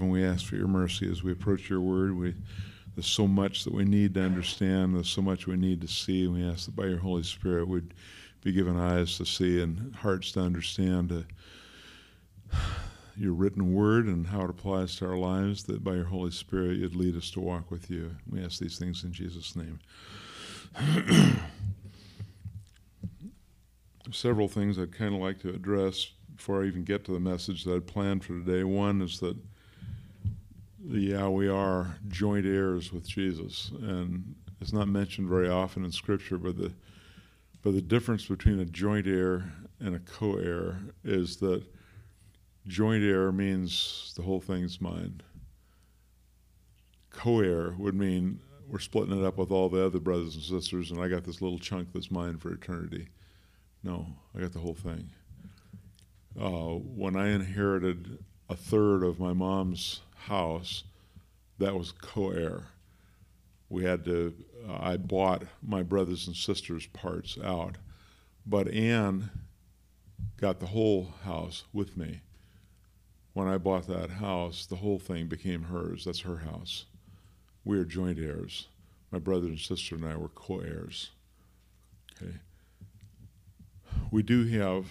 And we ask for your mercy as we approach your word. We, there's so much that we need to understand, there's so much we need to see. And we ask that by your Holy Spirit we'd be given eyes to see and hearts to understand uh, your written word and how it applies to our lives, that by your Holy Spirit you'd lead us to walk with you. We ask these things in Jesus' name. Several things I'd kind of like to address before I even get to the message that I'd planned for today. One is that yeah, we are joint heirs with Jesus, and it's not mentioned very often in Scripture, but the but the difference between a joint heir and a co-heir is that joint heir means the whole thing's mine. Co-heir would mean we're splitting it up with all the other brothers and sisters, and I got this little chunk that's mine for eternity. No, I got the whole thing. Uh, when I inherited a third of my mom's house that was co-heir. We had to. Uh, I bought my brothers and sisters' parts out, but Anne got the whole house with me. When I bought that house, the whole thing became hers. That's her house. We are joint heirs. My brother and sister and I were co-heirs. Okay. We do have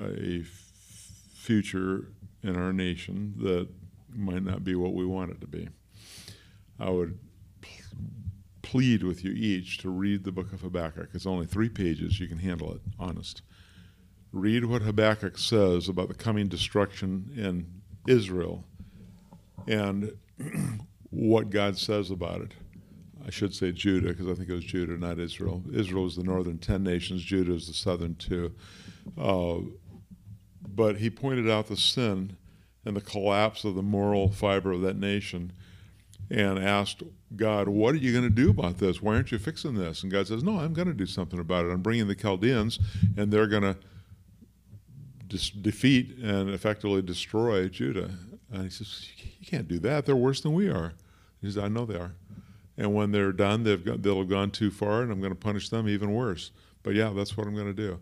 a future in our nation that might not be what we want it to be. I would plead with you each to read the book of Habakkuk. It's only three pages. You can handle it, honest. Read what Habakkuk says about the coming destruction in Israel and what God says about it. I should say Judah because I think it was Judah, not Israel. Israel is the northern ten nations, Judah is the southern two. Uh, but he pointed out the sin and the collapse of the moral fiber of that nation and asked God, What are you going to do about this? Why aren't you fixing this? And God says, No, I'm going to do something about it. I'm bringing the Chaldeans, and they're going to dis- defeat and effectively destroy Judah. And he says, You can't do that. They're worse than we are. He says, I know they are. And when they're done, they've got, they'll have gone too far, and I'm going to punish them even worse. But yeah, that's what I'm going to do.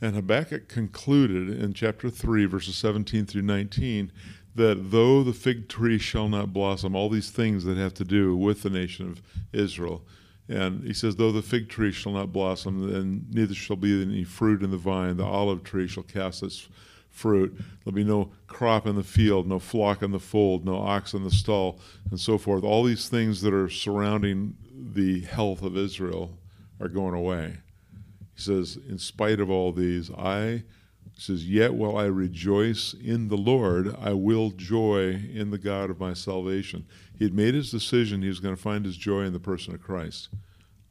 And Habakkuk concluded in chapter 3, verses 17 through 19, that though the fig tree shall not blossom, all these things that have to do with the nation of Israel. And he says, though the fig tree shall not blossom, then neither shall be any fruit in the vine. The olive tree shall cast its fruit. There'll be no crop in the field, no flock in the fold, no ox in the stall, and so forth. All these things that are surrounding the health of Israel are going away. He says, in spite of all these, I says, Yet while I rejoice in the Lord, I will joy in the God of my salvation. He had made his decision he was going to find his joy in the person of Christ.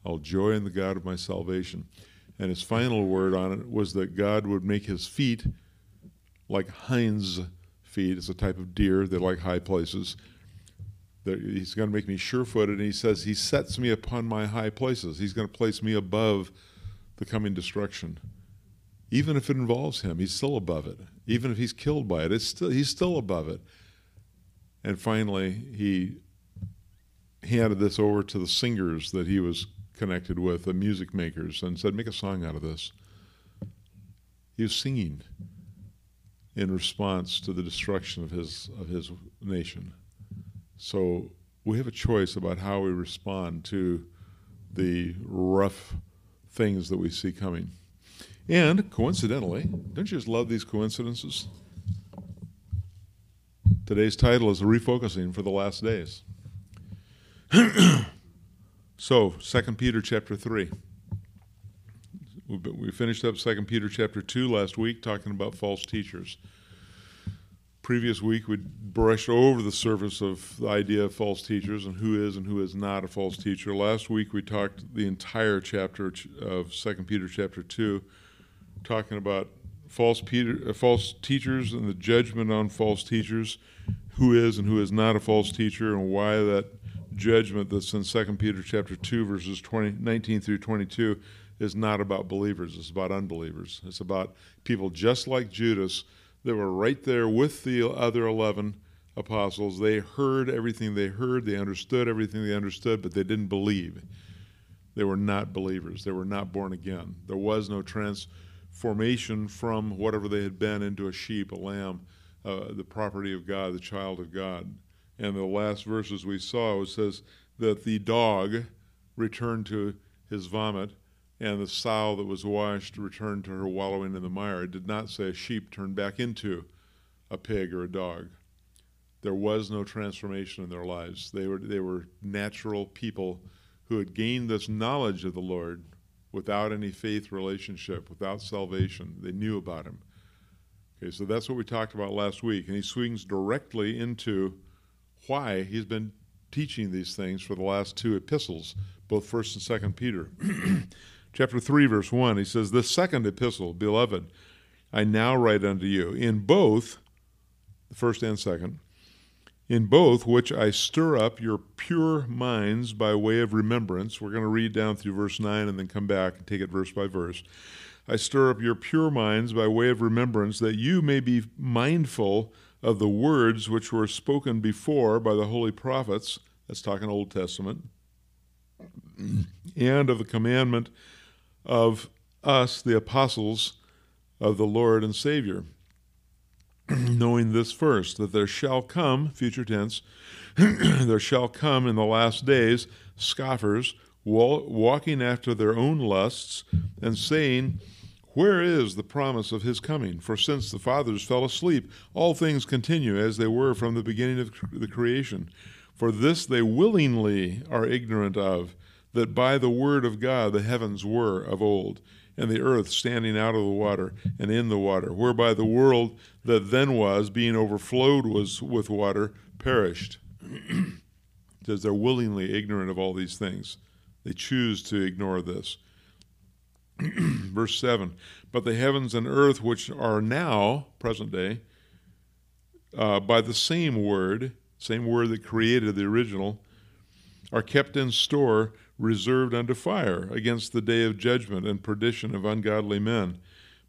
I'll joy in the God of my salvation. And his final word on it was that God would make his feet like hinds' feet. It's a type of deer, they like high places. He's going to make me sure footed. And he says, He sets me upon my high places. He's going to place me above the coming destruction. Even if it involves him, he's still above it. Even if he's killed by it, it's still, he's still above it. And finally, he handed this over to the singers that he was connected with, the music makers, and said, Make a song out of this. He was singing in response to the destruction of his, of his nation. So we have a choice about how we respond to the rough things that we see coming. And coincidentally, don't you just love these coincidences? Today's title is Refocusing for the Last Days. so, 2 Peter chapter 3. We finished up 2 Peter chapter 2 last week talking about false teachers previous week we brushed over the surface of the idea of false teachers and who is and who is not a false teacher. Last week we talked the entire chapter of Second Peter chapter two, talking about false Peter, uh, false teachers and the judgment on false teachers, who is and who is not a false teacher, and why that judgment that's in Second Peter chapter two verses 20, 19 through twenty two is not about believers. It's about unbelievers. It's about people just like Judas that were right there with the other 11 apostles. They heard everything they heard, they understood everything they understood, but they didn't believe. They were not believers. They were not born again. There was no transformation from whatever they had been into a sheep, a lamb, uh, the property of God, the child of God. And the last verses we saw, it says that the dog returned to his vomit, and the sow that was washed returned to her wallowing in the mire. It did not say a sheep turned back into a pig or a dog. There was no transformation in their lives. They were, they were natural people who had gained this knowledge of the Lord without any faith relationship, without salvation. They knew about him. Okay, so that's what we talked about last week. And he swings directly into why he's been teaching these things for the last two epistles, both First and Second Peter. Chapter three, verse one, he says, "This second epistle, beloved, I now write unto you in both, the first and second, in both which I stir up your pure minds by way of remembrance." We're going to read down through verse nine and then come back and take it verse by verse. I stir up your pure minds by way of remembrance, that you may be mindful of the words which were spoken before by the holy prophets, that's talking Old Testament, and of the commandment of us, the apostles of the Lord and Savior, knowing this first, that there shall come, future tense, there shall come in the last days scoffers, walking after their own lusts, and saying, where is the promise of his coming? For since the fathers fell asleep, all things continue as they were from the beginning of the creation. For this they willingly are ignorant of, that by the word of God the heavens were of old, and the earth standing out of the water and in the water, whereby the world that then was, being overflowed was with water, perished. says they're willingly ignorant of all these things. They choose to ignore this. Verse 7 But the heavens and earth, which are now, present day, uh, by the same word, same word that created the original, are kept in store, reserved unto fire, against the day of judgment and perdition of ungodly men.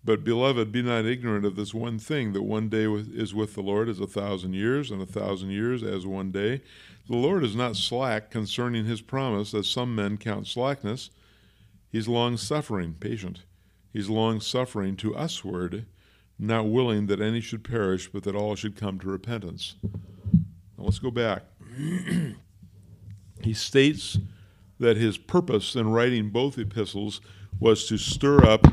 But, beloved, be not ignorant of this one thing that one day is with the Lord as a thousand years, and a thousand years as one day. The Lord is not slack concerning his promise, as some men count slackness He's long suffering, patient. He's long suffering to usward, not willing that any should perish, but that all should come to repentance. Now let's go back. he states that his purpose in writing both epistles was to stir up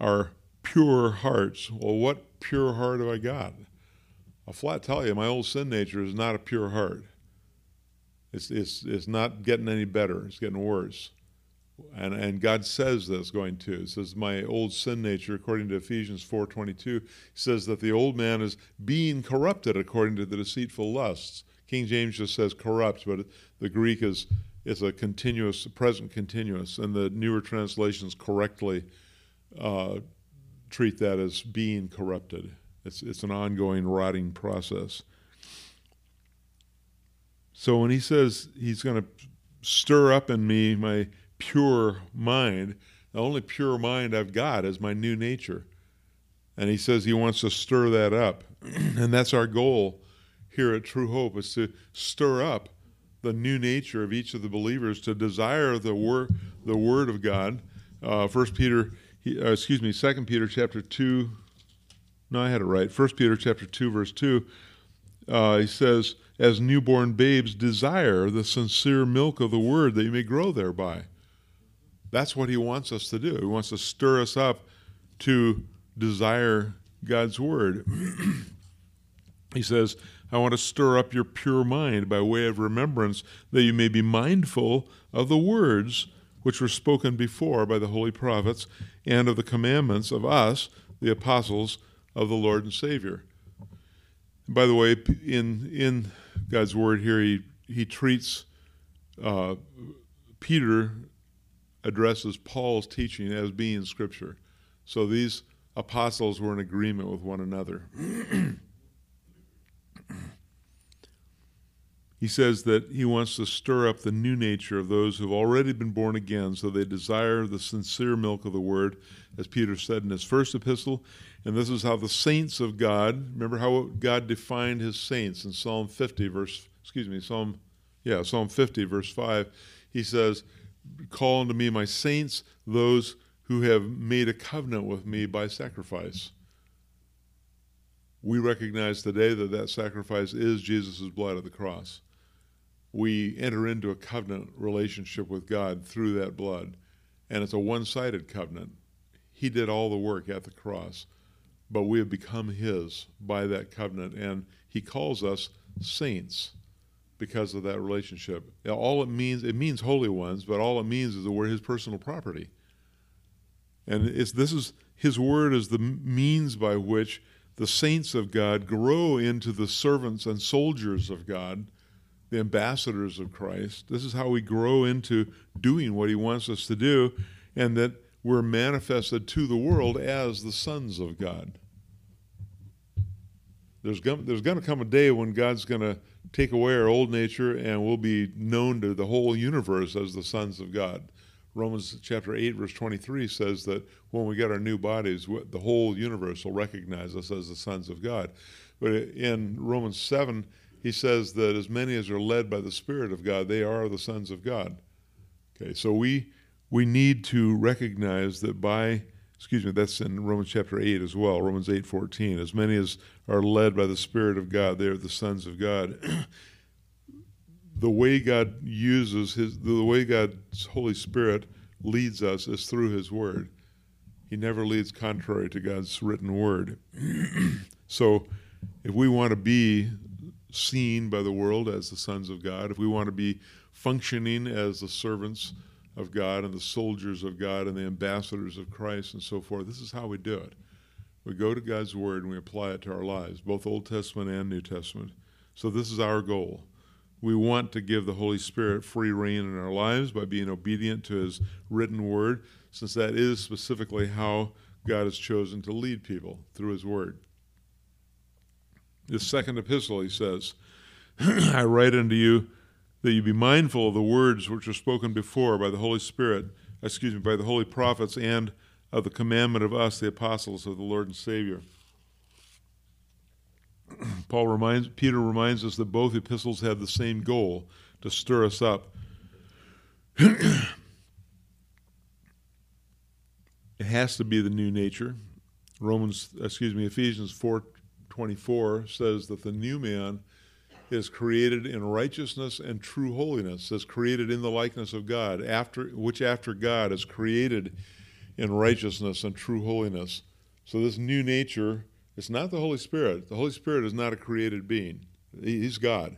our pure hearts. Well, what pure heart have I got? I'll flat tell you, my old sin nature is not a pure heart. It's, it's, it's not getting any better, it's getting worse. And, and God says that's going to. It says, My old sin nature, according to Ephesians 4.22, says that the old man is being corrupted according to the deceitful lusts. King James just says corrupt, but the Greek is, is a continuous, present continuous, and the newer translations correctly uh, treat that as being corrupted. It's, it's an ongoing rotting process. So when he says he's going to stir up in me my pure mind. The only pure mind I've got is my new nature. And he says he wants to stir that up. and that's our goal here at True Hope is to stir up the new nature of each of the believers to desire the word the word of God. Uh, First Peter, he, uh, excuse me, Second Peter chapter two. No, I had it right. First Peter chapter two, verse two. Uh, he says, "As newborn babes, desire the sincere milk of the word, that you may grow thereby." That's what he wants us to do. He wants to stir us up to desire God's word. he says, I want to stir up your pure mind by way of remembrance, that you may be mindful of the words which were spoken before by the holy prophets, and of the commandments of us, the apostles of the Lord and Savior. by the way, in in God's word here, he he treats uh, Peter addresses Paul's teaching as being Scripture. So these apostles were in agreement with one another. he says that he wants to stir up the new nature of those who've already been born again, so they desire the sincere milk of the word, as Peter said in his first epistle. And this is how the saints of God, remember how God defined his saints in Psalm 50, verse, excuse me, Psalm, yeah, Psalm 50, verse 5. He says, call unto me my saints, those who have made a covenant with me by sacrifice. We recognize today that that sacrifice is Jesus' blood at the cross. We enter into a covenant relationship with God through that blood, and it's a one sided covenant. He did all the work at the cross, but we have become His by that covenant, and He calls us saints because of that relationship. All it means, it means holy ones, but all it means is that we're His personal property. And it's, this is His word is the means by which the saints of God grow into the servants and soldiers of God, the ambassadors of Christ. This is how we grow into doing what He wants us to do, and that we're manifested to the world as the sons of God. There's going, there's to come a day when God's going to take away our old nature and we'll be known to the whole universe as the sons of God. Romans chapter 8, verse 23 says that when we get our new bodies, the whole universe will recognize us as the sons of God. But in Romans 7, he says that as many as are led by the Spirit of God, they are the sons of God. Okay, so we we need to recognize that by excuse me, that's in Romans chapter 8 as well, Romans 8 14. As many as are led by the Spirit of God, they are the sons of God. the way God uses his, the way God's Holy Spirit leads us is through his word. He never leads contrary to God's written word. so if we want to be seen by the world as the sons of God, if we want to be functioning as the servants of God and the soldiers of God and the ambassadors of Christ and so forth, this is how we do it. We go to God's word and we apply it to our lives, both Old Testament and New Testament. So this is our goal. We want to give the Holy Spirit free rein in our lives by being obedient to His written word, since that is specifically how God has chosen to lead people through His word. This second epistle, he says, I write unto you that you be mindful of the words which were spoken before by the Holy Spirit, excuse me, by the holy prophets, and of the commandment of us, the apostles of the Lord and Savior Paul reminds Peter reminds us that both epistles have the same goal to stir us up. it has to be the new nature. Romans, excuse me, Ephesians 4:24 says that the new man is created in righteousness and true holiness, is created in the likeness of God, after which after God is created in righteousness and true holiness. So this new nature it's not the Holy Spirit. The Holy Spirit is not a created being, He's God.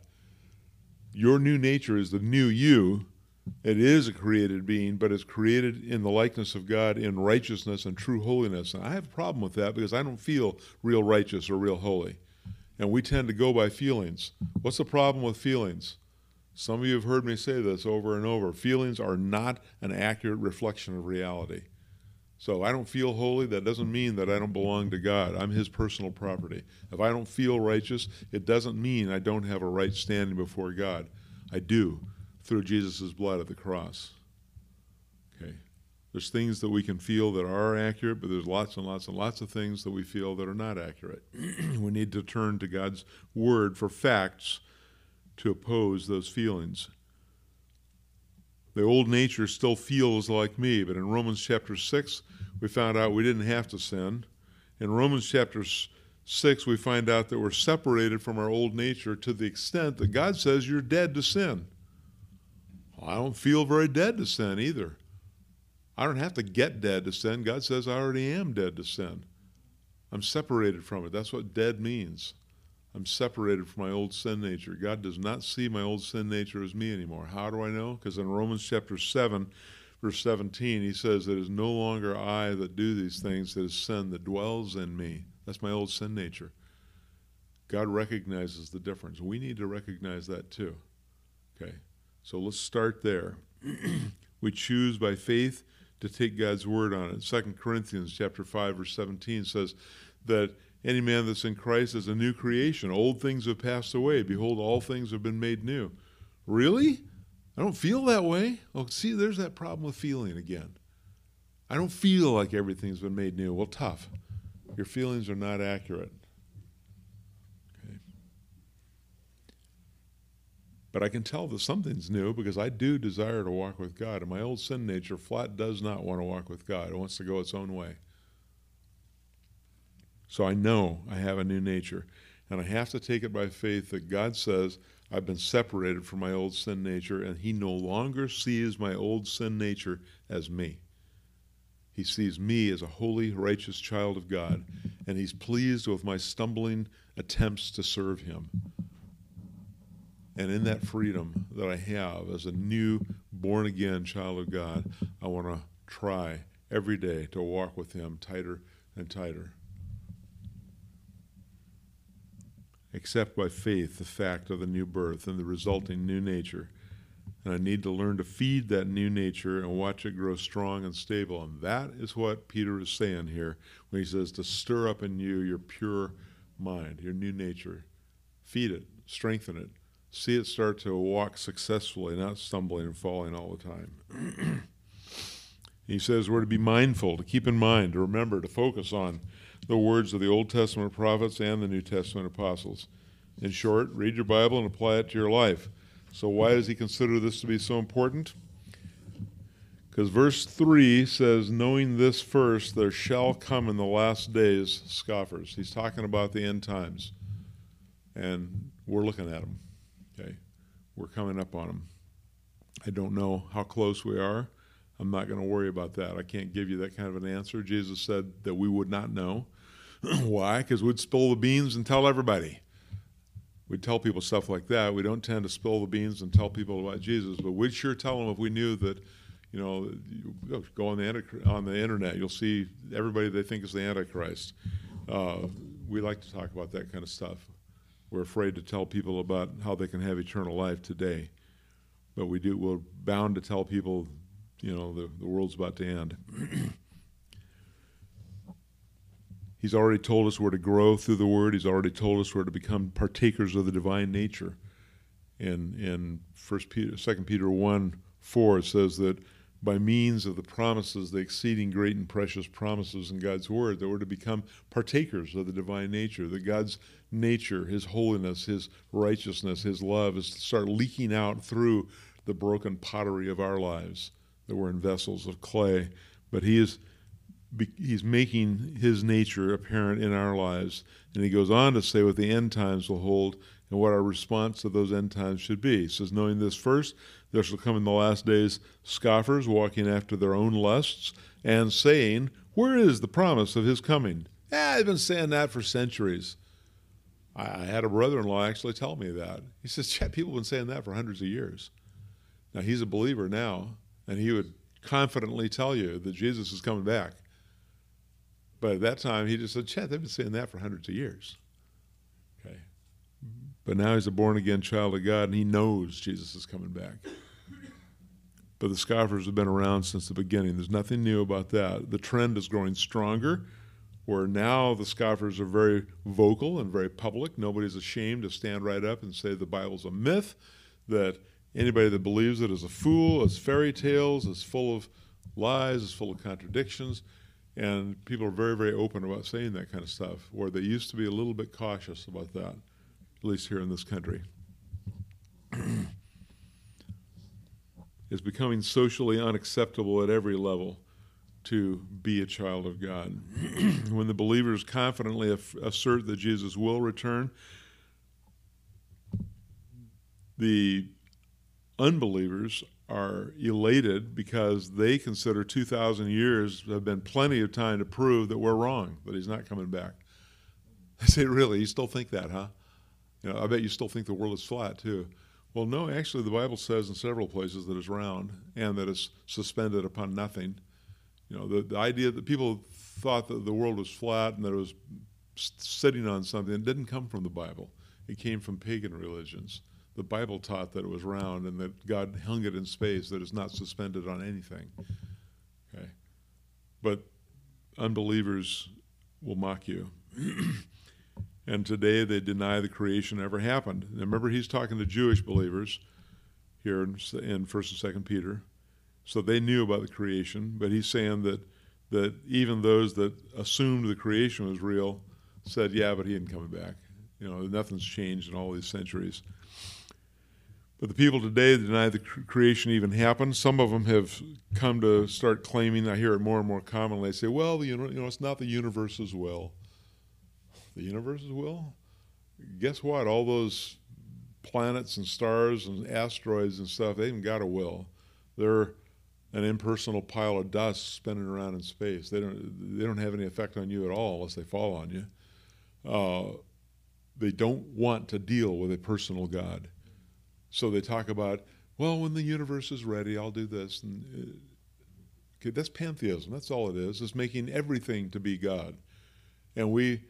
Your new nature is the new you. It is a created being, but it's created in the likeness of God in righteousness and true holiness. And I have a problem with that because I don't feel real righteous or real holy. And we tend to go by feelings. What's the problem with feelings? Some of you have heard me say this over and over. Feelings are not an accurate reflection of reality. So I don't feel holy, that doesn't mean that I don't belong to God. I'm His personal property. If I don't feel righteous, it doesn't mean I don't have a right standing before God. I do through Jesus' blood at the cross. Okay. There's things that we can feel that are accurate, but there's lots and lots and lots of things that we feel that are not accurate. we need to turn to God's word for facts to oppose those feelings the old nature still feels like me. But in Romans chapter 6, we found out we didn't have to sin. In Romans chapter 6, we find out that we're separated from our old nature to the extent that God says you're dead to sin. I don't feel very dead to sin either. I don't have to get dead to sin. God says I already am dead to sin. I'm separated from it. That's what dead means. I'm separated from my old sin nature. God does not see my old sin nature as me anymore. How do I know? Because in Romans chapter 7, verse 17, he says, It is no longer I that do these things, it is sin that dwells in me. That's my old sin nature. God recognizes the difference. We need to recognize that too. Okay, so let's start there. we choose by faith to take God's word on it. Second Corinthians chapter 5, verse 17 says that any man that's in Christ is a new creation. Old things have passed away. Behold, all things have been made new. Really? I don't feel that way. Oh, see, there's that problem with feeling again. I don't feel like everything's been made new. Well, tough. Your feelings are not accurate. But I can tell that something's new because I do desire to walk with God. And my old sin nature flat does not want to walk with God. It wants to go its own way. So I know I have a new nature. And I have to take it by faith that God says I've been separated from my old sin nature, and He no longer sees my old sin nature as me. He sees me as a holy, righteous child of God, and He's pleased with my stumbling attempts to serve Him. And in that freedom that I have as a new, born again child of God, I want to try every day to walk with Him tighter and tighter. Accept by faith the fact of the new birth and the resulting new nature. And I need to learn to feed that new nature and watch it grow strong and stable. And that is what Peter is saying here when he says to stir up in you your pure mind, your new nature. Feed it, strengthen it, see it start to walk successfully, not stumbling and falling all the time. he says we're to be mindful, to keep in mind, to remember, to focus on the words of the Old Testament prophets and the New Testament apostles. In short, read your Bible and apply it to your life. So, why does he consider this to be so important? Because verse 3 says, Knowing this first, there shall come in the last days scoffers. He's talking about the end times. And we're looking at them. Okay? We're coming up on them. I don't know how close we are. I'm not going to worry about that. I can't give you that kind of an answer. Jesus said that we would not know. Why? Because we'd spill the beans and tell everybody. We'd tell people stuff like that. We don't tend to spill the beans and tell people about Jesus, but we'd sure tell them if we knew that, you know, you go on the, on the internet, you'll see everybody they think is the Antichrist. Uh, we like to talk about that kind of stuff. We're afraid to tell people about how they can have eternal life today. But we do, we're bound to tell people, you know, the, the world's about to end. He's already told us where to grow through the Word. He's already told us where to become partakers of the divine nature. In in First Peter, Second Peter one four, it says that by means of the promises, the exceeding great and precious promises in God's Word, that we're to become partakers of the divine nature. That God's nature, His holiness, His righteousness, His love, is to start leaking out through the broken pottery of our lives. That we're in vessels of clay, but He is he's making his nature apparent in our lives. And he goes on to say what the end times will hold and what our response to those end times should be. Says, Knowing this first, there shall come in the last days scoffers walking after their own lusts and saying, Where is the promise of his coming? Yeah, I've been saying that for centuries. I, had a brother in law actually tell me that. He says, Chad, people have been saying that for hundreds of years. Now, he's a believer now, and he would confidently tell you that Jesus is coming back. But at that time, he just said, Chad, they've been saying that for hundreds of years. But now he's a born again child of God, and he knows Jesus is coming back. But the scoffers have been around since the beginning. There's nothing new about that. The trend is growing stronger, where now the scoffers are very vocal and very public. Nobody's ashamed to stand right up and say the Bible's a myth, that anybody that believes it is a fool, is fairy tales, is full of lies, is full of contradictions. And people are very, very open about saying that kind of stuff, where they used to be a little bit cautious about that, at least here in this country. it's becoming socially unacceptable at every level to be a child of God. when the believers confidently assert that Jesus will return, the unbelievers are elated because they consider 2,000 years have been plenty of time to prove that we're wrong, that he's not coming back. I say, really? You still think that, huh? You know, I bet you still think the world is flat, too. Well, no, actually, the Bible says in several places that it's round and that it's suspended upon nothing. You know, the, the idea that people thought that the world was flat and that it was sitting on something didn't come from the Bible. It came from pagan religions the Bible taught that it was round and that God hung it in space, that it's not suspended on anything. Okay? But unbelievers will mock you. and today they deny the creation ever happened. Remember, he's talking to Jewish believers here in, in 1st and 2nd Peter. So they knew about the creation, but he's saying that, that even those that assumed the creation was real said, yeah, but he ain't coming back. You know, nothing's changed in all these centuries. But the people today deny the creation even happened. Some of them have come to start claiming. I hear it more and more commonly. They say, "Well, you know, you know, it's not the universe as well." The universe's will? Guess what? All those planets and stars and asteroids and stuff, they even got a will. They're an impersonal pile of dust spinning around in space. They don't they don't have any effect on you at all unless they fall on you. Uh, they don't want to deal with a personal God, so they talk about well, when the universe is ready, I'll do this. And, uh, okay, that's pantheism. That's all it is. It's making everything to be God, and we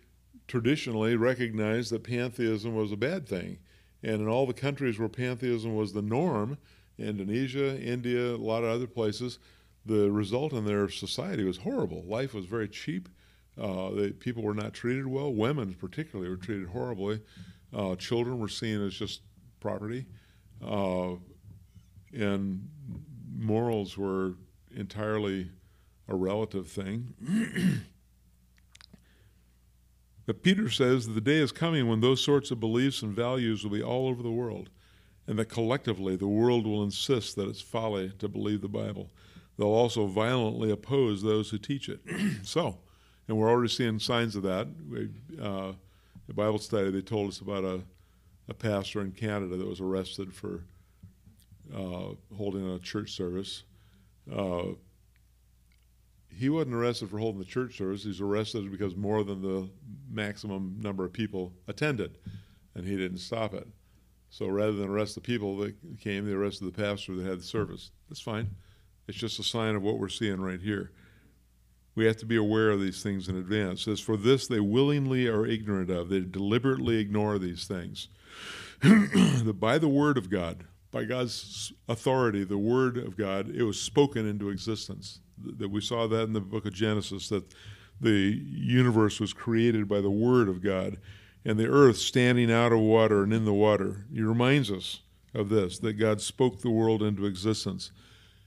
traditionally recognized that pantheism was a bad thing. And in all the countries where pantheism was the norm, Indonesia, India, a lot of other places, the result in their society was horrible. Life was very cheap. Uh, they, people were not treated well. Women, particularly, were treated horribly. Uh, children were seen as just property. Uh, and morals were entirely a relative thing. But Peter says that the day is coming when those sorts of beliefs and values will be all over the world, and that collectively the world will insist that it's folly to believe the Bible. They'll also violently oppose those who teach it. so, and we're already seeing signs of that. We, uh, Bible study, they told us about a, a pastor in Canada that was arrested for uh, holding a church service. Uh, he wasn't arrested for holding the church service. He's arrested because more than the maximum number of people attended, and he didn't stop it. So rather than arrest the people that came, they arrested the pastor that had the service. That's fine. It's just a sign of what we're seeing right here. We have to be aware of these things in advance. It says, For this they willingly are ignorant of. They deliberately ignore these things. that by the word of God, by God's authority, the word of God, it was spoken into existence that we saw that in the book of Genesis that the universe was created by the word of God and the earth standing out of water and in the water. He reminds us of this that God spoke the world into existence.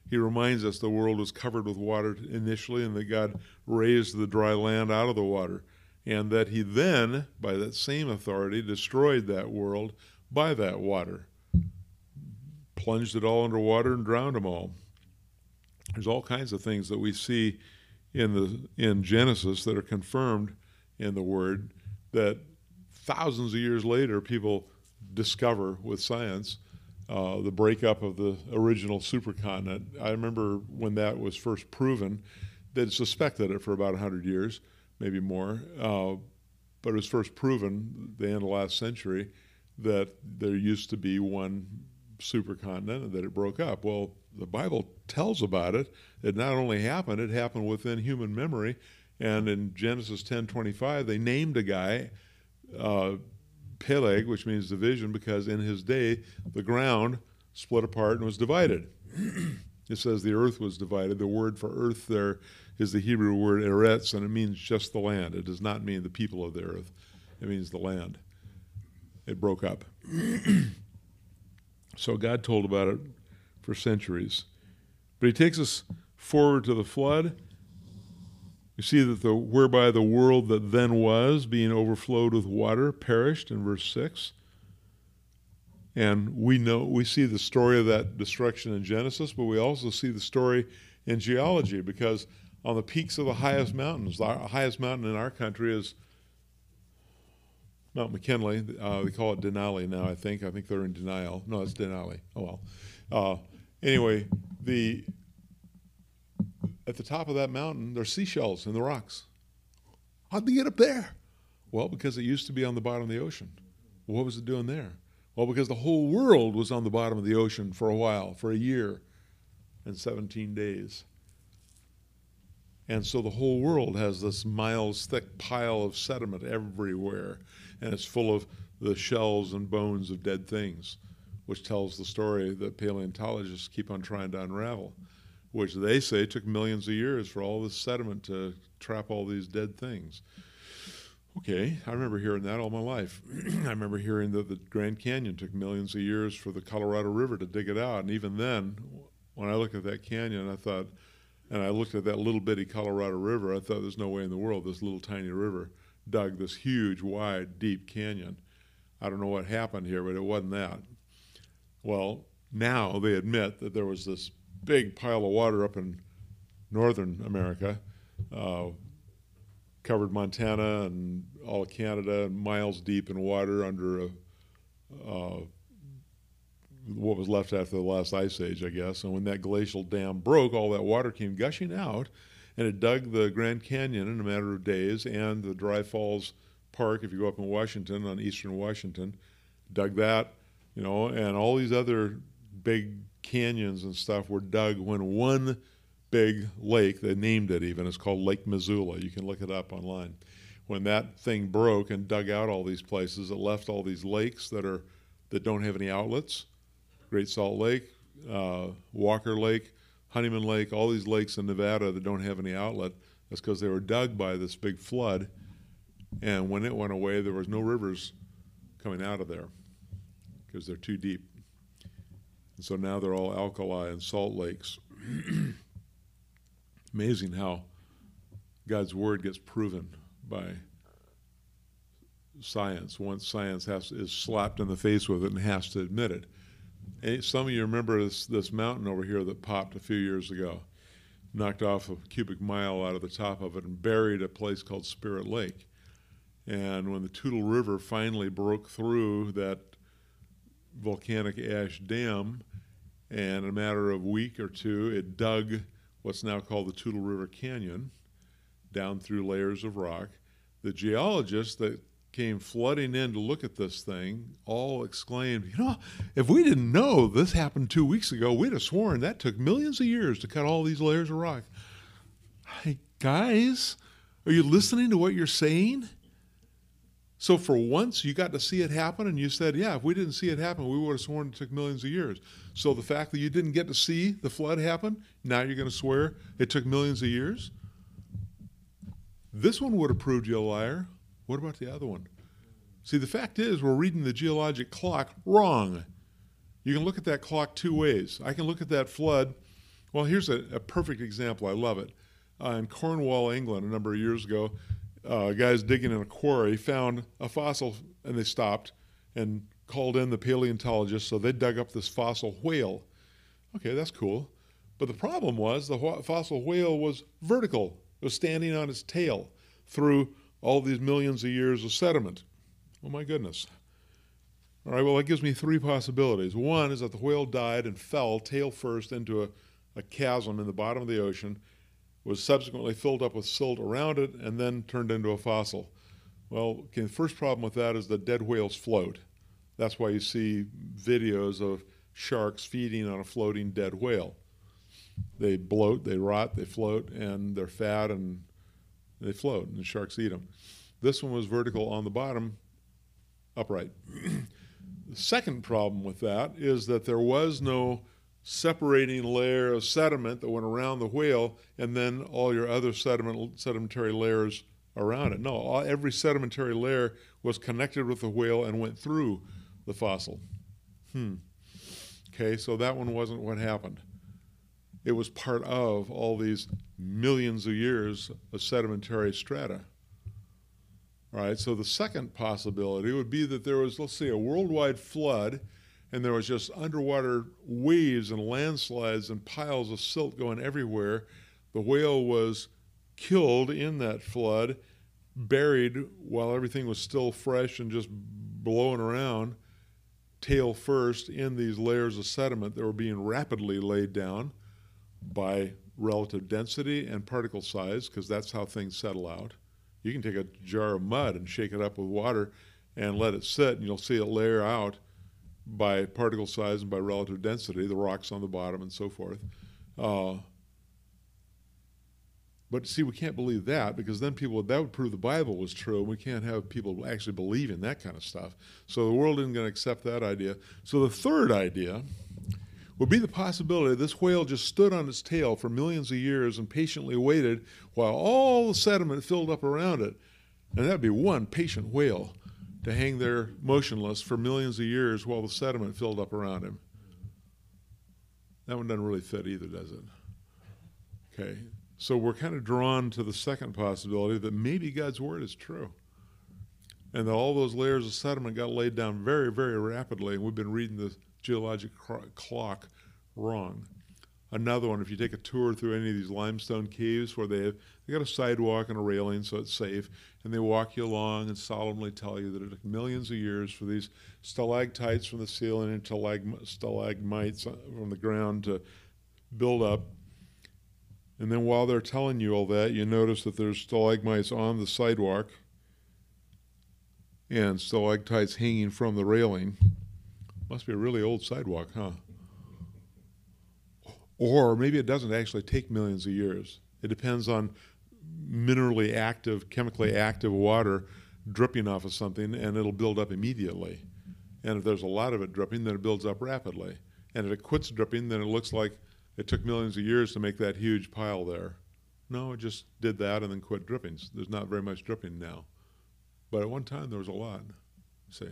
He reminds us the world was covered with water initially and that God raised the dry land out of the water and that he then by that same authority destroyed that world by that water. Plunged it all underwater and drowned them all. There's all kinds of things that we see in the in Genesis that are confirmed in the Word that thousands of years later people discover with science. Uh, the breakup of the original supercontinent. I remember when that was first proven. They'd suspected it for about 100 years, maybe more. Uh, but it was first proven the end of last century that there used to be one supercontinent and that it broke up. Well, the Bible tells about it. It not only happened, it happened within human memory. And in Genesis 10:25, they named a guy uh, Peleg, which means division, because in his day the ground split apart and was divided. it says the earth was divided. The word for earth there is the Hebrew word eretz, and it means just the land. It does not mean the people of the earth. It means the land. It broke up. so God told about it for centuries. But he takes us forward to the flood. We see that the whereby the world that then was, being overflowed with water, perished in verse six. And we know we see the story of that destruction in Genesis, but we also see the story in geology because on the peaks of the highest mountains, the highest mountain in our country is Mount McKinley. Uh, they call it Denali now, I think. I think they're in denial. No, it's Denali. Oh well. Uh, anyway, the at the top of that mountain, there's seashells in the rocks. How'd they get up there? Well, because it used to be on the bottom of the ocean. what was it doing there? Well, because the whole world was on the bottom of the ocean for a while, for a year and 17 days. And so the whole world has this miles thick pile of sediment everywhere, and it's full of the shells and bones of dead things which tells the story that paleontologists keep on trying to unravel, which they say took millions of years for all this sediment to trap all these dead things. Okay, I remember hearing that all my life. I remember hearing that the Grand Canyon took millions of years for the Colorado River to dig it out. And even then, when I looked at that canyon, I thought, and I looked at that little bitty Colorado River, I thought there's no way in the world this little tiny river dug this huge, wide, deep canyon. I don't know what happened here, but it wasn't that. Well, now they admit that there was this big pile of water up in northern America, uh, covered Montana and all of Canada, miles deep in water under a, uh, what was left after the last ice age, I guess. And when that glacial dam broke, all that water came gushing out, and it dug the Grand Canyon in a matter of days, and the Dry Falls Park, if you go up in Washington, on eastern Washington, dug that, you know, and all these other big canyons and stuff were dug when one big lake, they named it even, it's called Lake Missoula. You can look it up online. When that thing broke and dug out all these places, it left all these lakes that are that don't have any outlets. Great Salt Lake, uh, Walker Lake, Honeyman Lake, all these lakes in Nevada that don't have any outlet. That's because they were dug by this big flood. And when it went away, there was no rivers coming out of there because they're too deep. And so now they're all alkali and salt lakes. Amazing how God's word gets proven by science once science has is slapped in the face with it and has to admit it. Some of you remember this this mountain over here that popped a few years ago, knocked off a cubic mile out of the top of it and buried a place called Spirit Lake. And when the Toutle River finally broke through that volcanic ash dam, and in a matter of a week or two, it dug what's now called the Toutle River Canyon down through layers of rock. The geologists that came flooding in to look at this thing all exclaimed, You know, if we didn't know this happened two weeks ago, we'd have sworn that took millions of years to cut all these layers of rock. Hey, guys, are you listening to what you're saying? So for once, you got to see it happen, and you said, "Yeah, if we didn't see it happen, we would have sworn it took millions of years." So the fact that you didn't get to see the flood happen, now you're going to swear it took millions of years. This one would have proved you a liar. What about the other one? See, the fact is, we're reading the geologic clock wrong. You can look at that clock two ways. I can look at that flood. Well, here's a, a perfect example. I love it. Uh, in Cornwall, England, a number of years ago, uh, guys digging in a quarry found a fossil and they stopped and called in the paleontologist. So they dug up this fossil whale. Okay, that's cool. But the problem was the fossil whale was vertical, it was standing on its tail through all these millions of years of sediment. Oh my goodness. All right, well, that gives me three possibilities. One is that the whale died and fell tail first into a, a chasm in the bottom of the ocean was subsequently filled up with silt around it and then turned into a fossil. Well, okay, the first problem with that is that dead whales float. That's why you see videos of sharks feeding on a floating dead whale. They bloat, they rot, they float, and they're fat and they float, and the sharks eat them. This one was vertical on the bottom, upright. the second problem with that is that there was no separating layer of sediment that went around the whale and then all your other sediment, sedimentary layers around it. No, all, every sedimentary layer was connected with the whale and went through the fossil. Hmm. Okay, so that one wasn't what happened. It was part of all these millions of years of sedimentary strata. All right, so the second possibility would be that there was, let's say, a worldwide flood and there was just underwater waves and landslides and piles of silt going everywhere. The whale was killed in that flood, buried while everything was still fresh and just blowing around, tail first, in these layers of sediment that were being rapidly laid down by relative density and particle size, because that's how things settle out. You can take a jar of mud and shake it up with water and let it sit, and you'll see it layer out by particle size and by relative density, the rocks on the bottom and so forth. Uh, but see, we can't believe that because then people that would prove the Bible was true, and we can't have people actually believe in that kind of stuff. So the world isn't going to accept that idea. So the third idea would be the possibility this whale just stood on its tail for millions of years and patiently waited while all the sediment filled up around it. And that'd be one patient whale to hang there motionless for millions of years while the sediment filled up around him. That one doesn't really fit either, does it? Okay, so we're kind of drawn to the second possibility that maybe God's word is true. And that all those layers of sediment got laid down very, very rapidly, and we've been reading the geologic clock wrong. Another one, if you take a tour through any of these limestone caves where they have they got a sidewalk and a railing so it's safe, and they walk you along and solemnly tell you that it took millions of years for these stalactites from the ceiling and stalagmites uh, from the ground to build up. And then while they're telling you all that, you notice that there's stalagmites on the sidewalk and stalactites hanging from the railing. Must be a really old sidewalk, huh? Or maybe it doesn't actually take millions of years. It depends on minerally active, chemically active water dripping off of something, and it'll build up immediately. And if there's a lot of it dripping, then it builds up rapidly. And if it quits dripping, then it looks like it took millions of years to make that huge pile there. No, it just did that and then quit dripping. There's not very much dripping now. But at one time, there was a lot. See,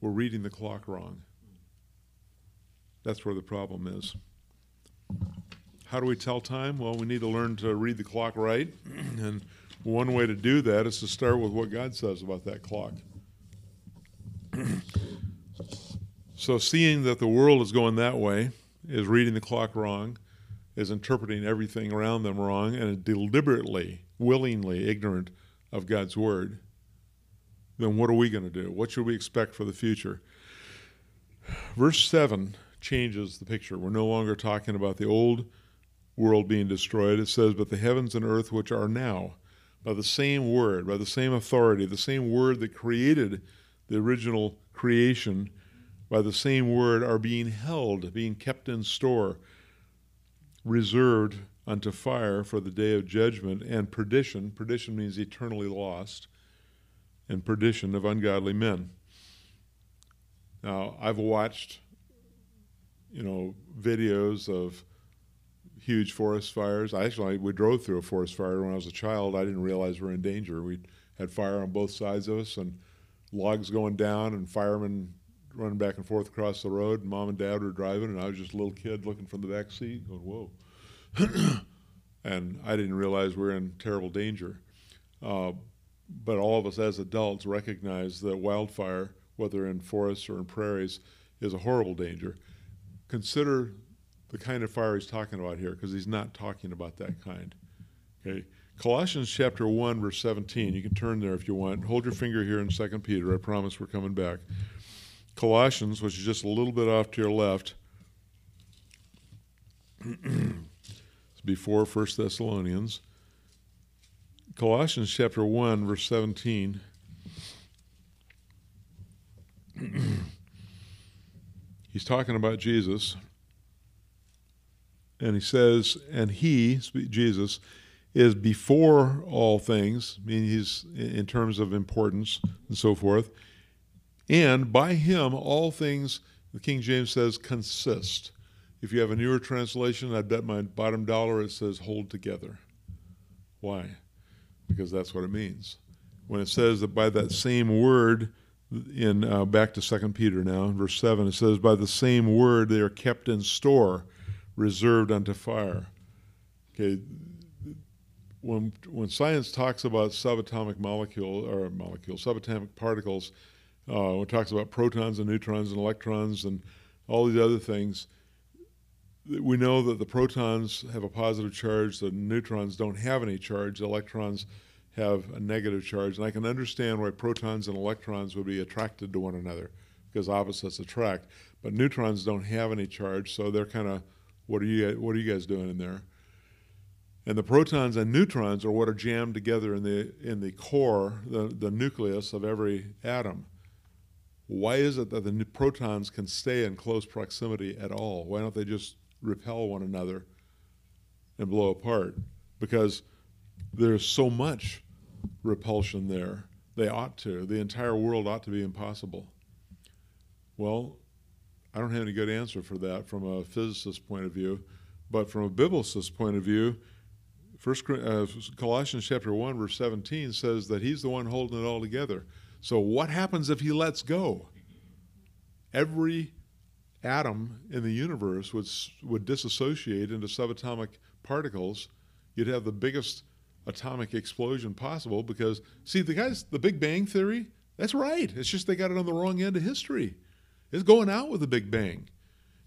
we're reading the clock wrong. That's where the problem is. How do we tell time? Well, we need to learn to read the clock right. And one way to do that is to start with what God says about that clock. so, seeing that the world is going that way, is reading the clock wrong, is interpreting everything around them wrong, and is deliberately, willingly ignorant of God's word, then what are we going to do? What should we expect for the future? Verse 7 changes the picture. We're no longer talking about the old world being destroyed. It says, But the heavens and earth which are now, by the same word, by the same authority, the same word that created the original creation, by the same word are being held, being kept in store, reserved unto fire for the day of judgment and perdition. Perdition means eternally lost, and perdition of ungodly men. Now, I've watched you know, videos of huge forest fires. I actually we drove through a forest fire when I was a child. I didn't realize we are in danger. We had fire on both sides of us and logs going down and firemen running back and forth across the road. And mom and dad were driving, and I was just a little kid looking from the back seat, going, "Whoa!" and I didn't realize we are in terrible danger. Uh, but all of us as adults recognize that wildfire, whether in forests or in prairies, is a horrible danger consider the kind of fire he's talking about here because he's not talking about that kind. Okay. Colossians chapter 1, verse 17. You can turn there if you want. Hold your finger here in 2 Peter. I promise we're coming back. Colossians, which is just a little bit off to your left. before 1 Thessalonians. Colossians chapter 1, verse 17. he's talking about Jesus. And he says, and he, Jesus, is before all things, meaning he's in terms of importance and so forth. And by him, all things, the King James says, consist. If you have a newer translation, I bet my bottom dollar it says hold together. Why? Because that's what it means. When it says that by that same word, in uh, back to Second Peter now, verse seven, it says, "By the same word they are kept in store, reserved unto fire." Okay, when when science talks about subatomic molecule or molecule subatomic particles, uh, when it talks about protons and neutrons and electrons and all these other things, we know that the protons have a positive charge, the neutrons don't have any charge, the electrons have a negative charge. And I can understand why protons and electrons would be attracted to one another because opposites attract. But neutrons don't have any charge, so they're kind of, what are you what are you guys doing in there? And the protons and neutrons are what are jammed together in the in the core, the, the nucleus of every atom. Why is it that the protons can stay in close proximity at all? Why don't they just repel one another and blow apart? Because there's so much repulsion there. They ought to. The entire world ought to be impossible. Well, I don't have any good answer for that from a physicist point of view, but from a biblicist point of view, First uh, Colossians chapter one verse seventeen says that He's the one holding it all together. So what happens if He lets go? Every atom in the universe would would disassociate into subatomic particles. You'd have the biggest atomic explosion possible because see the guys the Big Bang theory that's right it's just they got it on the wrong end of history it's going out with the Big Bang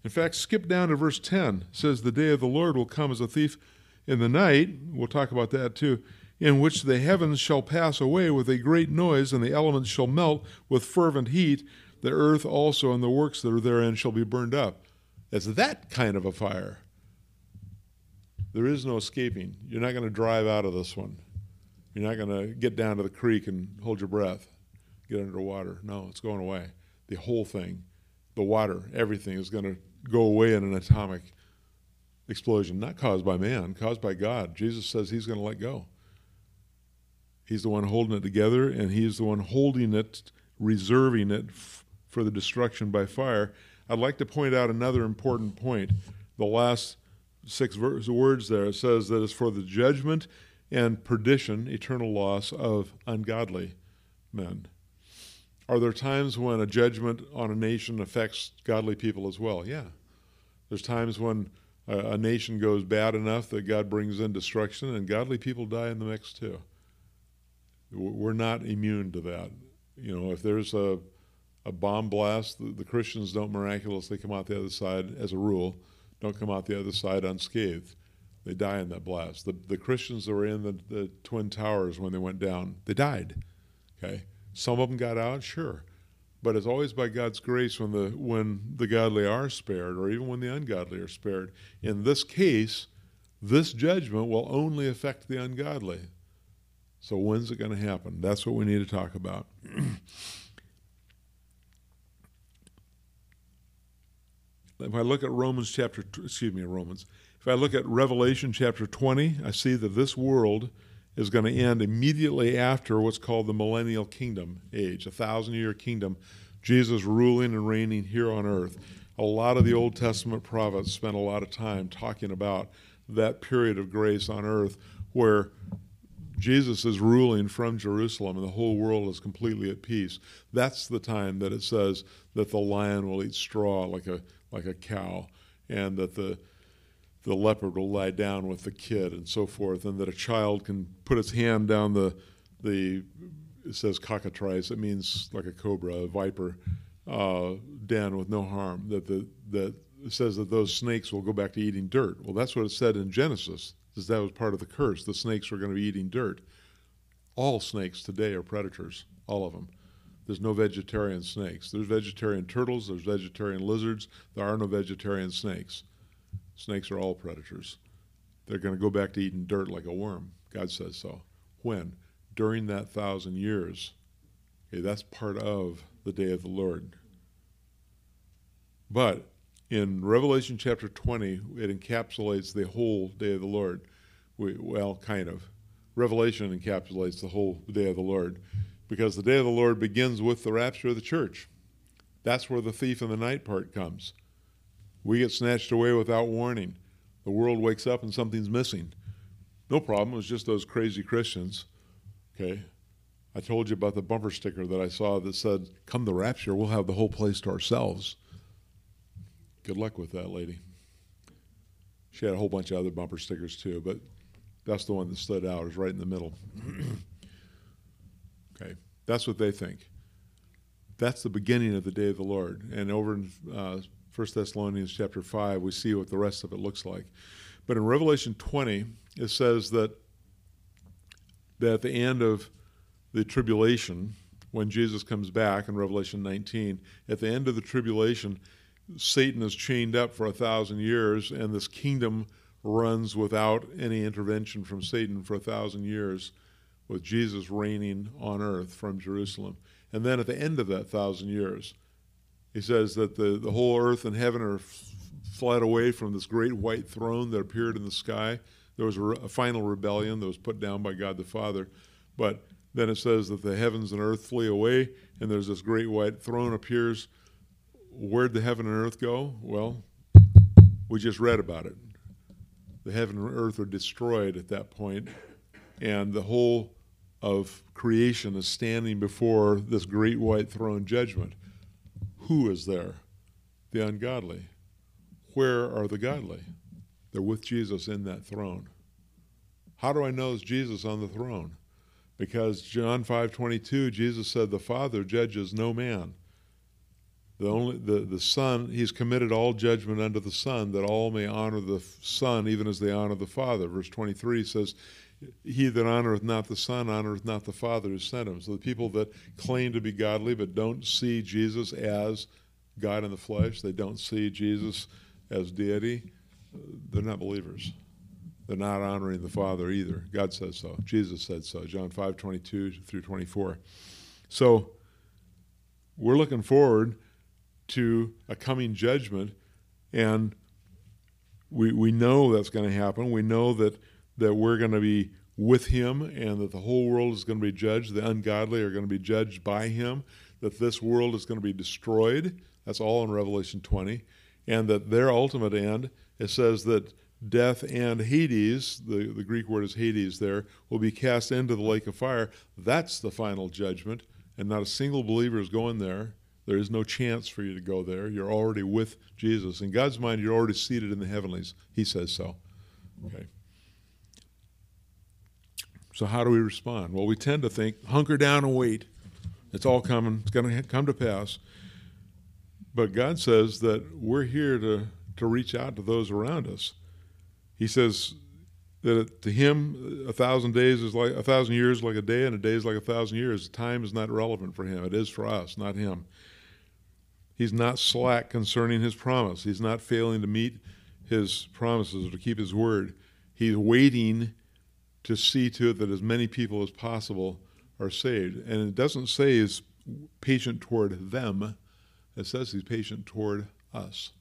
In fact, skip down to verse 10. It says, The day of the Lord will come as a thief in the night. We'll talk about that too. In which the heavens shall pass away with a great noise, and the elements shall melt with fervent heat. The earth also and the works that are therein shall be burned up. It's that kind of a fire. There is no escaping. You're not going to drive out of this one. You're not going to get down to the creek and hold your breath, get underwater. No, it's going away. The whole thing, the water, everything is going to go away in an atomic explosion, not caused by man, caused by God. Jesus says he's going to let go. He's the one holding it together, and he's the one holding it, reserving it f- for the destruction by fire. I'd like to point out another important point. The last six verse, words there it says that it's for the judgment and perdition, eternal loss of ungodly men. Are there times when a judgment on a nation affects godly people as well? Yeah. There's times when a, a nation goes bad enough that God brings in destruction, and godly people die in the mix too. We're not immune to that. You know, if there's a, a bomb blast, the, the Christians don't miraculously come out the other side, as a rule, don't come out the other side unscathed. They die in that blast. The, the Christians that were in the, the Twin Towers when they went down, they died. Okay? Some of them got out, sure. But it's always by God's grace when the when the godly are spared, or even when the ungodly are spared. In this case, this judgment will only affect the ungodly. So when's it going to happen? That's what we need to talk about. if I look at Romans chapter, excuse me, Romans, if I look at Revelation chapter 20, I see that this world is going to end immediately after what's called the millennial kingdom age, a thousand year kingdom, Jesus ruling and reigning here on earth. A lot of the Old Testament prophets spent a lot of time talking about that period of grace on earth where Jesus is ruling from Jerusalem and the whole world is completely at peace. That's the time that it says that the lion will eat straw like a like a cow and that the the leopard will lie down with the kid and so forth, and that a child can put its hand down the the it says cockatrice. It means like a cobra, a viper, uh, den with no harm. That the that says that those snakes will go back to eating dirt. Well, that's what it said in Genesis. Because that was part of the curse. The snakes were going to be eating dirt. All snakes today are predators. All of them. There's no vegetarian snakes. There's vegetarian turtles. There's vegetarian lizards. There are no vegetarian snakes. Snakes are all predators. They're going to go back to eating dirt like a worm. God says so. When? During that thousand years. Okay, that's part of the day of the Lord. But in Revelation chapter 20, it encapsulates the whole day of the Lord. We, well, kind of. Revelation encapsulates the whole day of the Lord because the day of the Lord begins with the rapture of the church. That's where the thief in the night part comes. We get snatched away without warning. The world wakes up and something's missing. No problem. It was just those crazy Christians. Okay. I told you about the bumper sticker that I saw that said, Come the rapture, we'll have the whole place to ourselves. Good luck with that lady. She had a whole bunch of other bumper stickers too, but that's the one that stood out. It was right in the middle. okay. That's what they think. That's the beginning of the day of the Lord. And over in uh, 1 Thessalonians chapter 5, we see what the rest of it looks like. But in Revelation 20, it says that, that at the end of the tribulation, when Jesus comes back in Revelation 19, at the end of the tribulation, Satan is chained up for a thousand years, and this kingdom runs without any intervention from Satan for a thousand years, with Jesus reigning on earth from Jerusalem. And then at the end of that thousand years, he says that the, the whole earth and heaven are f- fled away from this great white throne that appeared in the sky. There was a, re- a final rebellion that was put down by God the Father. But then it says that the heavens and earth flee away, and there's this great white throne appears. Where'd the heaven and earth go? Well, we just read about it. The heaven and earth are destroyed at that point, and the whole of creation is standing before this great white throne judgment. Who is there? The ungodly. Where are the godly? They're with Jesus in that throne. How do I know it's Jesus on the throne? Because John 5:22 Jesus said the Father judges no man. The only the, the Son, he's committed all judgment unto the Son, that all may honor the Son, even as they honor the Father. Verse 23 says, He that honoreth not the Son honoreth not the Father who sent him. So the people that claim to be godly but don't see Jesus as God in the flesh, they don't see Jesus as deity, they're not believers. They're not honoring the Father either. God says so. Jesus said so. John 5 22 through 24. So we're looking forward to a coming judgment, and we, we know that's going to happen. We know that, that we're going to be with Him and that the whole world is going to be judged. The ungodly are going to be judged by Him, that this world is going to be destroyed. That's all in Revelation 20. And that their ultimate end, it says that death and Hades, the, the Greek word is Hades there, will be cast into the lake of fire. That's the final judgment, and not a single believer is going there. There is no chance for you to go there. You're already with Jesus. In God's mind, you're already seated in the heavenlies. He says so. Okay. So, how do we respond? Well, we tend to think, hunker down and wait. It's all coming, it's going to come to pass. But God says that we're here to, to reach out to those around us. He says that to him, a thousand days is like a thousand years like a day, and a day is like a thousand years. Time is not relevant for him. It is for us, not him. He's not slack concerning his promise. He's not failing to meet his promises or to keep his word. He's waiting to see to it that as many people as possible are saved. And it doesn't say he's patient toward them, it says he's patient toward us.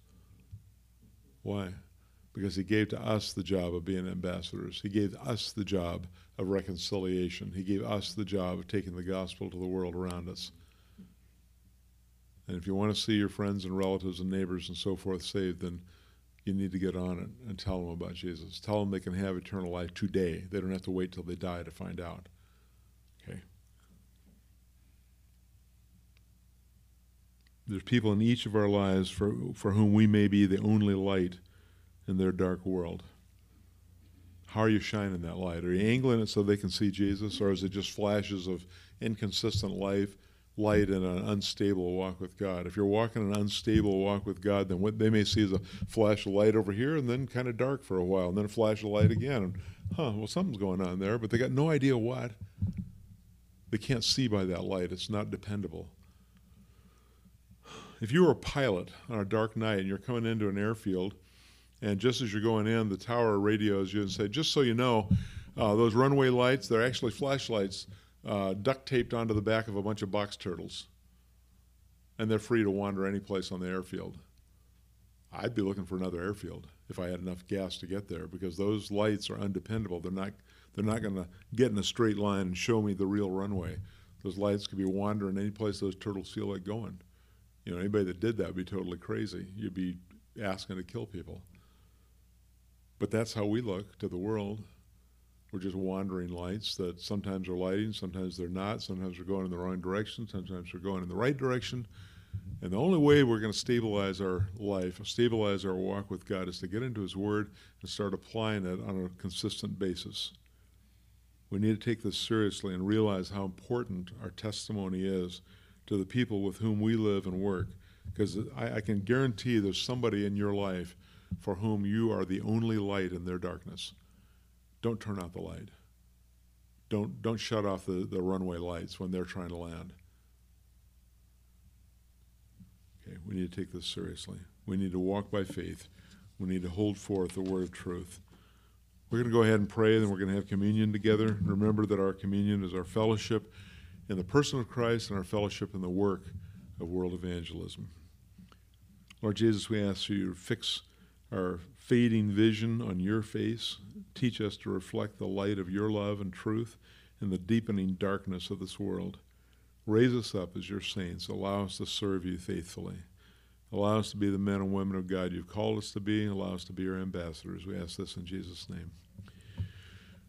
Why? Because he gave to us the job of being ambassadors. He gave us the job of reconciliation. He gave us the job of taking the gospel to the world around us. And if you want to see your friends and relatives and neighbors and so forth saved, then you need to get on it and tell them about Jesus. Tell them they can have eternal life today. They don't have to wait till they die to find out. Okay. There's people in each of our lives for, for whom we may be the only light in their dark world. How are you shining that light? Are you angling it so they can see Jesus, or is it just flashes of inconsistent life light in an unstable walk with God. If you're walking an unstable walk with God, then what they may see is a flash of light over here and then kind of dark for a while, and then a flash of light again. And, huh, well, something's going on there, but they got no idea what. They can't see by that light, it's not dependable. If you were a pilot on a dark night and you're coming into an airfield, and just as you're going in, the tower radios you and say, just so you know, uh, those runway lights, they're actually flashlights uh, duct taped onto the back of a bunch of box turtles. And they're free to wander any place on the airfield. I'd be looking for another airfield if I had enough gas to get there because those lights are undependable. They're not they're not going to get in a straight line and show me the real runway. Those lights could be wandering any place those turtles feel like going. You know, anybody that did that would be totally crazy. You'd be asking to kill people. But that's how we look to the world. We're just wandering lights that sometimes are lighting, sometimes they're not, sometimes we're going in the wrong direction, sometimes we're going in the right direction. And the only way we're going to stabilize our life, stabilize our walk with God, is to get into His Word and start applying it on a consistent basis. We need to take this seriously and realize how important our testimony is to the people with whom we live and work. Because I, I can guarantee there's somebody in your life for whom you are the only light in their darkness don't turn out the light. Don't, don't shut off the, the runway lights when they're trying to land. Okay, we need to take this seriously. We need to walk by faith. We need to hold forth the word of truth. We're going to go ahead and pray, then we're going to have communion together. Remember that our communion is our fellowship in the person of Christ and our fellowship in the work of world evangelism. Lord Jesus, we ask you to fix our fading vision on your face. Teach us to reflect the light of your love and truth in the deepening darkness of this world. Raise us up as your saints. Allow us to serve you faithfully. Allow us to be the men and women of God you've called us to be. Allow us to be your ambassadors. We ask this in Jesus' name.